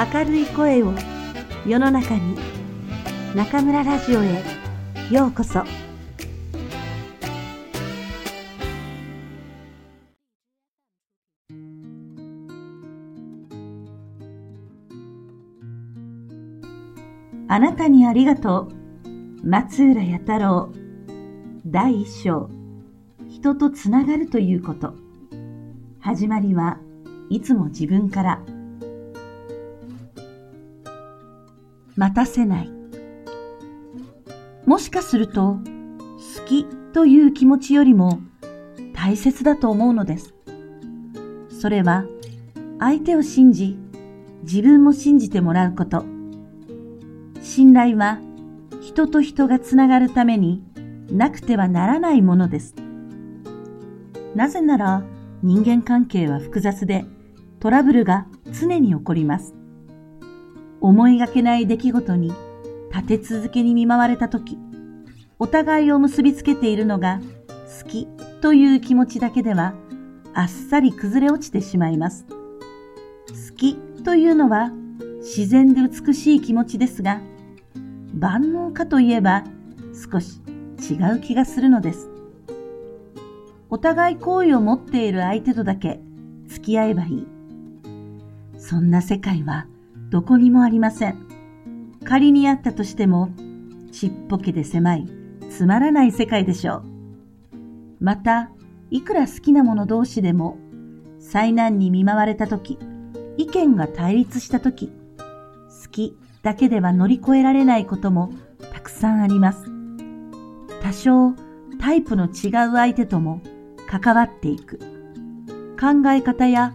明るい声を世の中に中村ラジオへようこそ。あなたにありがとう。松浦弥太郎第一章。人とつながるということ。始まりはいつも自分から。待たせない。もしかすると、好きという気持ちよりも大切だと思うのです。それは、相手を信じ、自分も信じてもらうこと。信頼は、人と人がつながるためになくてはならないものです。なぜなら、人間関係は複雑で、トラブルが常に起こります。思いがけない出来事に立て続けに見舞われたとき、お互いを結びつけているのが好きという気持ちだけではあっさり崩れ落ちてしまいます。好きというのは自然で美しい気持ちですが、万能かといえば少し違う気がするのです。お互い好意を持っている相手とだけ付き合えばいい。そんな世界はどこにもありません。仮にあったとしても、ちっぽけで狭い、つまらない世界でしょう。また、いくら好きな者同士でも、災難に見舞われたとき、意見が対立したとき、好きだけでは乗り越えられないこともたくさんあります。多少タイプの違う相手とも関わっていく。考え方や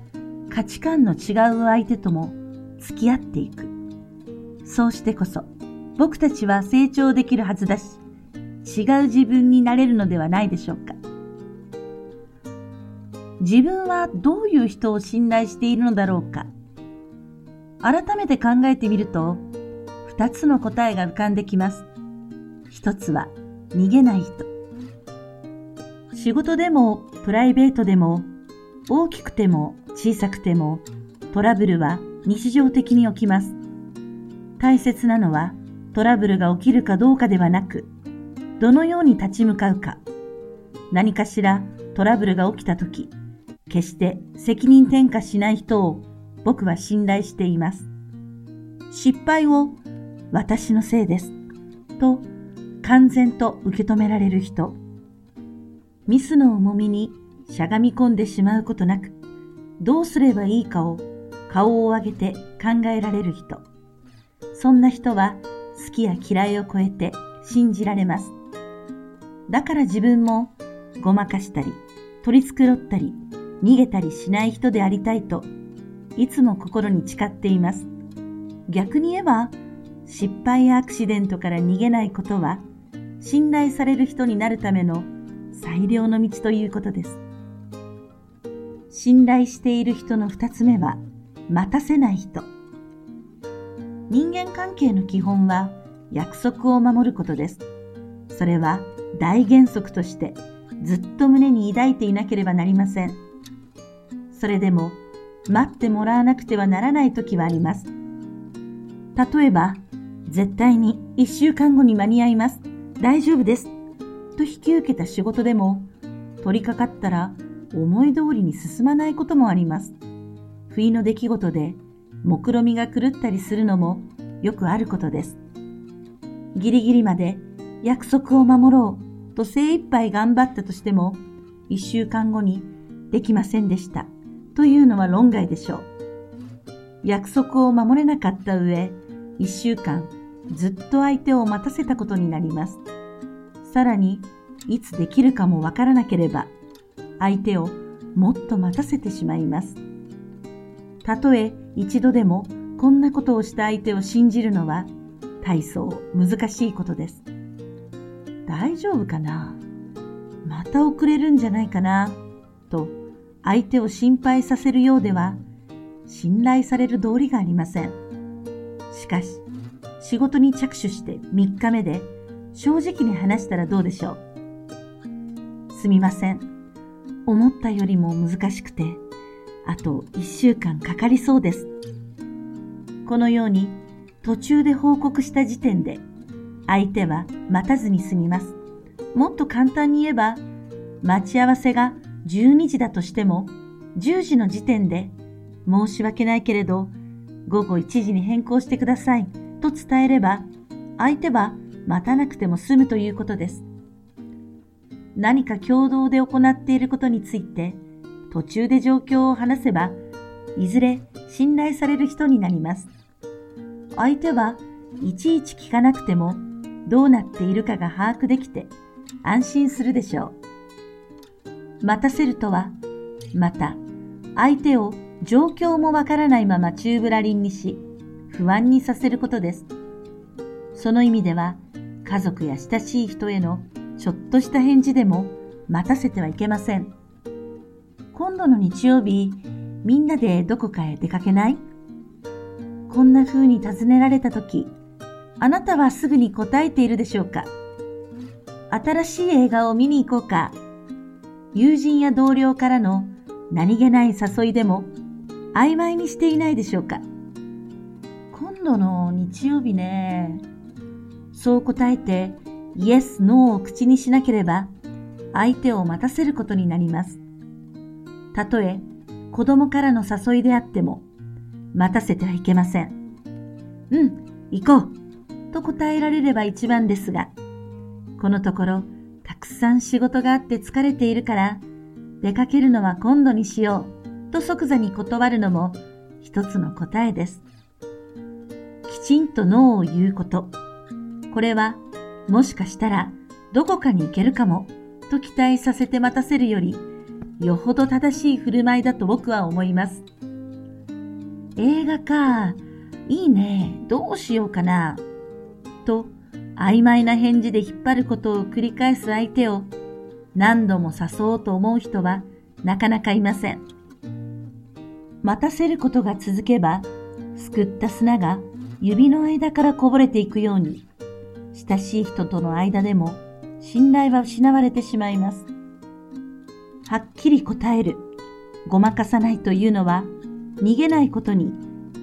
価値観の違う相手とも付き合っていく。そうしてこそ、僕たちは成長できるはずだし、違う自分になれるのではないでしょうか。自分はどういう人を信頼しているのだろうか。改めて考えてみると、二つの答えが浮かんできます。一つは、逃げない人。仕事でもプライベートでも、大きくても小さくても、トラブルは日常的に起きます。大切なのはトラブルが起きるかどうかではなく、どのように立ち向かうか。何かしらトラブルが起きたとき、決して責任転嫁しない人を僕は信頼しています。失敗を私のせいですと完全と受け止められる人。ミスの重みにしゃがみ込んでしまうことなく、どうすればいいかを顔を上げて考えられる人。そんな人は好きや嫌いを超えて信じられます。だから自分もごまかしたり、取り繕ったり、逃げたりしない人でありたいと、いつも心に誓っています。逆に言えば、失敗やアクシデントから逃げないことは、信頼される人になるための最良の道ということです。信頼している人の二つ目は、待たせない人。人間関係の基本は約束を守ることです。それは大原則としてずっと胸に抱いていなければなりません。それでも待ってもらわなくてはならない時はあります。例えば、絶対に一週間後に間に合います。大丈夫です。と引き受けた仕事でも、取り掛かったら思い通りに進まないこともあります。不意の出来事で目論みが狂ったりするのもよくあることです。ギリギリまで約束を守ろうと精一杯頑張ったとしても、一週間後にできませんでしたというのは論外でしょう。約束を守れなかった上、一週間ずっと相手を待たせたことになります。さらに、いつできるかもわからなければ、相手をもっと待たせてしまいます。たとえ一度でもこんなことをした相手を信じるのは大層難しいことです。大丈夫かな？また遅れるんじゃないかな？と相手を心配させるようでは信頼される道理がありません。しかし仕事に着手して3日目で正直に話したらどうでしょう？すみません。思ったよりも難しくてあと1週間かかりそうです。このように途中で報告した時点で相手は待たずに済みます。もっと簡単に言えば待ち合わせが12時だとしても10時の時点で申し訳ないけれど午後1時に変更してくださいと伝えれば相手は待たなくても済むということです。何か共同で行っていることについて途中で状況を話せばいずれ信頼される人になります。相手はいちいち聞かなくてもどうなっているかが把握できて安心するでしょう。待たせるとは、また相手を状況もわからないまま宙ぶらりんにし、不安にさせることです。その意味では、家族や親しい人へのちょっとした返事でも待たせてはいけません。今度の日曜日、みんなでどこかへ出かけない？こんな風に尋ねられたとき、あなたはすぐに答えているでしょうか？新しい映画を見に行こうか？友人や同僚からの何気ない誘いでも曖昧にしていないでしょうか？今度の日曜日ね。そう答えてイエス、ノーを口にしなければ相手を待たせることになります。たとえ子供からの誘いであっても、待たせてはいけません。うん、行こうと答えられれば一番ですが、このところ、たくさん仕事があって疲れているから、出かけるのは今度にしようと即座に断るのも一つの答えです。きちんとノーを言うこと。これは、もしかしたらどこかに行けるかもと期待させて待たせるより、よほど正しい振る舞いだと僕は思います。映画か、いいね、どうしようかな、と曖昧な返事で引っ張ることを繰り返す相手を何度も誘おうと思う人はなかなかいません。待たせることが続けば、すくった砂が指の間からこぼれていくように、親しい人との間でも信頼は失われてしまいます。はっきり答える、ごまかさないというのは、逃げないことに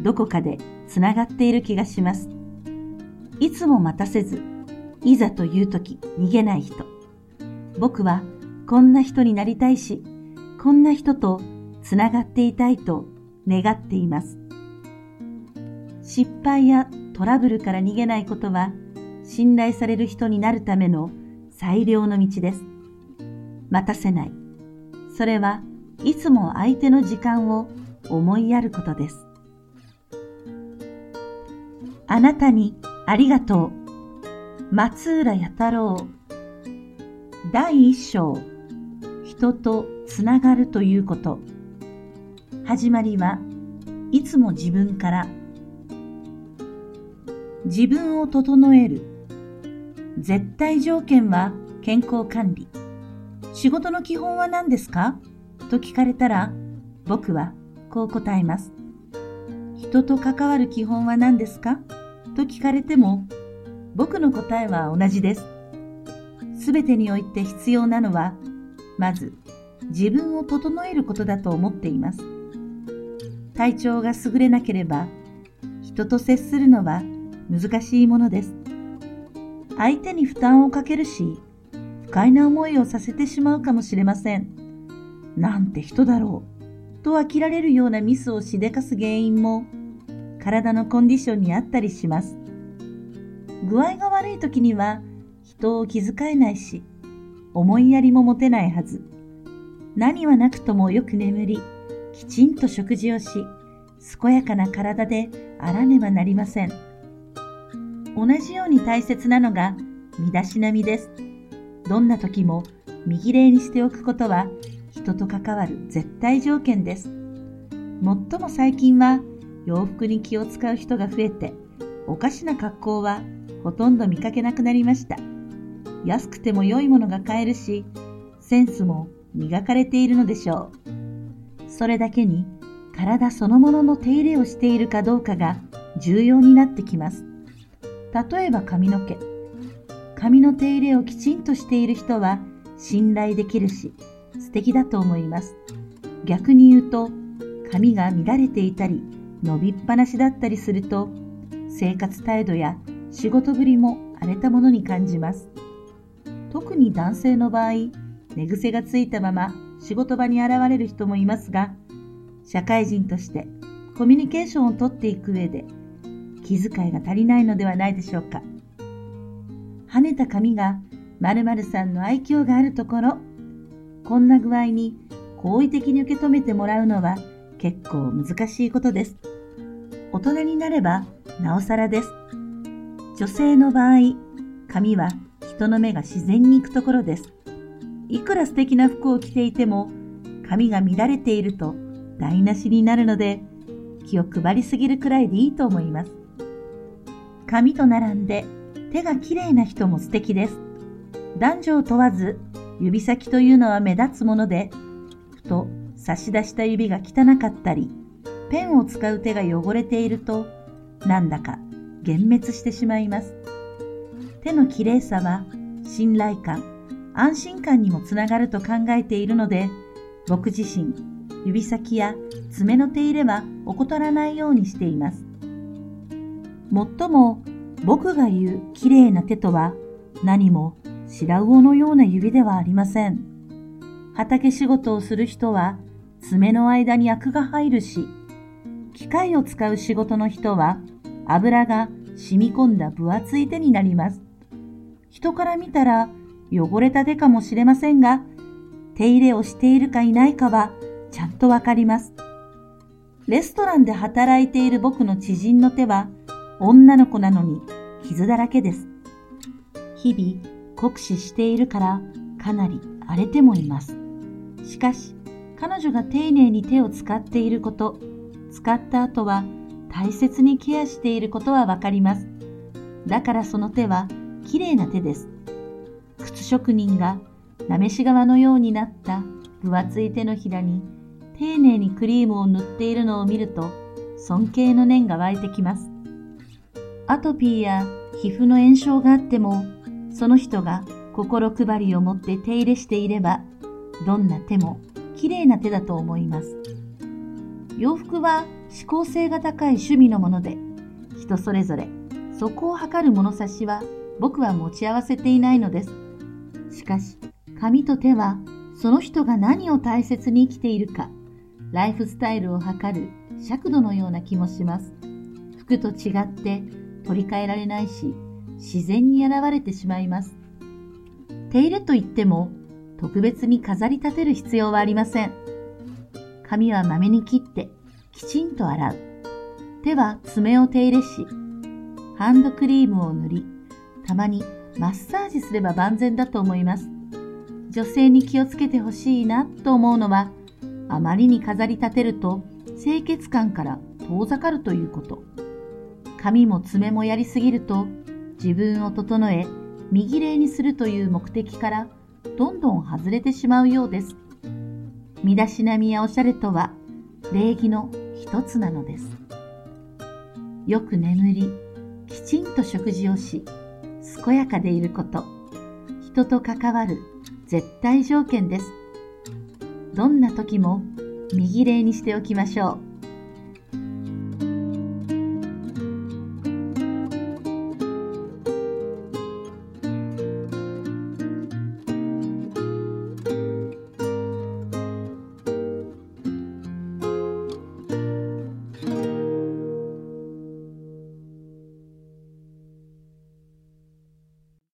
どこかでつながっている気がします。いつも待たせず、いざという時逃げない人。僕はこんな人になりたいし、こんな人とつながっていたいと願っています。失敗やトラブルから逃げないことは、信頼される人になるための最良の道です。待たせない。それはいつも相手の時間を思いやることです。あなたにありがとう。松浦弥太郎。第一章。人とつながるということ。始まりはいつも自分から。自分を整える。絶対条件は健康管理。仕事の基本は何ですか？と聞かれたら、僕はこう答えます。人と関わる基本は何ですか？と聞かれても、僕の答えは同じです。すべてにおいて必要なのは、まず自分を整えることだと思っています。体調が優れなければ、人と接するのは難しいものです。相手に負担をかけるし、快な思いをさせてしまうかもしれません。なんて人だろう。と飽きられるようなミスをしでかす原因も、体のコンディションにあったりします。具合が悪い時には、人を気遣えないし、思いやりも持てないはず。何はなくともよく眠り、きちんと食事をし、健やかな体であらねばなりません。同じように大切なのが、身だしなみです。どんな時も右礼にしておくことは人と関わる絶対条件です。最も最近は洋服に気を使う人が増えて、おかしな格好はほとんど見かけなくなりました。安くても良いものが買えるし、センスも磨かれているのでしょう。それだけに体そのものの手入れをしているかどうかが重要になってきます。例えば髪の毛。髪の手入れをきちんとしている人は信頼できるし素敵だと思います。逆に言うと髪が乱れていたり伸びっぱなしだったりすると、生活態度や仕事ぶりも荒れたものに感じます。特に男性の場合、寝癖がついたまま仕事場に現れる人もいますが、社会人としてコミュニケーションをとっていく上で気遣いが足りないのではないでしょうか。跳ねた髪が〇〇さんの愛嬌があるところ、こんな具合に好意的に受け止めてもらうのは結構難しいことです。大人になればなおさらです。女性の場合、髪は人の目が自然に行くところです。いくら素敵な服を着ていても、髪が乱れていると台無しになるので、気を配りすぎるくらいでいいと思います。髪と並んで手が綺麗な人も素敵です。男女を問わず、指先というのは目立つもので、ふと差し出した指が汚かったり、ペンを使う手が汚れていると、なんだか幻滅してしまいます。手の綺麗さは信頼感、安心感にもつながると考えているので、僕自身、指先や爪の手入れは怠らないようにしています。もっとも僕が言う綺麗な手とは何も白魚のような指ではありません。畑仕事をする人は爪の間にアクが入るし、機械を使う仕事の人は油が染み込んだ分厚い手になります。人から見たら汚れた手かもしれませんが、手入れをしているかいないかはちゃんとわかります。レストランで働いている僕の知人の手は女の子なのに傷だらけです。日々酷使しているからかなり荒れてもいます。しかし彼女が丁寧に手を使っていること、使った後は大切にケアしていることはわかります。だからその手は綺麗な手です。靴職人がなめし革のようになった分厚い手のひらに丁寧にクリームを塗っているのを見ると尊敬の念が湧いてきます。アトピーや皮膚の炎症があっても、その人が心配りを持って手入れしていれば、どんな手も綺麗な手だと思います。洋服は指向性が高い趣味のもので、人それぞれそこを測る物差しは僕は持ち合わせていないのです。しかし、髪と手はその人が何を大切に生きているか、ライフスタイルを測る尺度のような気もします。服と違って取り替えられないし、自然に現れてしまいます。手入れといっても、特別に飾り立てる必要はありません。髪はまめに切って、きちんと洗う。手は爪を手入れし、ハンドクリームを塗り、たまにマッサージすれば万全だと思います。女性に気をつけてほしいなと思うのは、あまりに飾り立てると清潔感から遠ざかるということ。髪も爪もやりすぎると自分を整え右霊にするという目的からどんどん外れてしまうようです。身だしなみやおしゃれとは礼儀の一つなのです。よく眠り、きちんと食事をし、健やかでいること、人と関わる絶対条件です。どんな時も右礼にしておきましょう。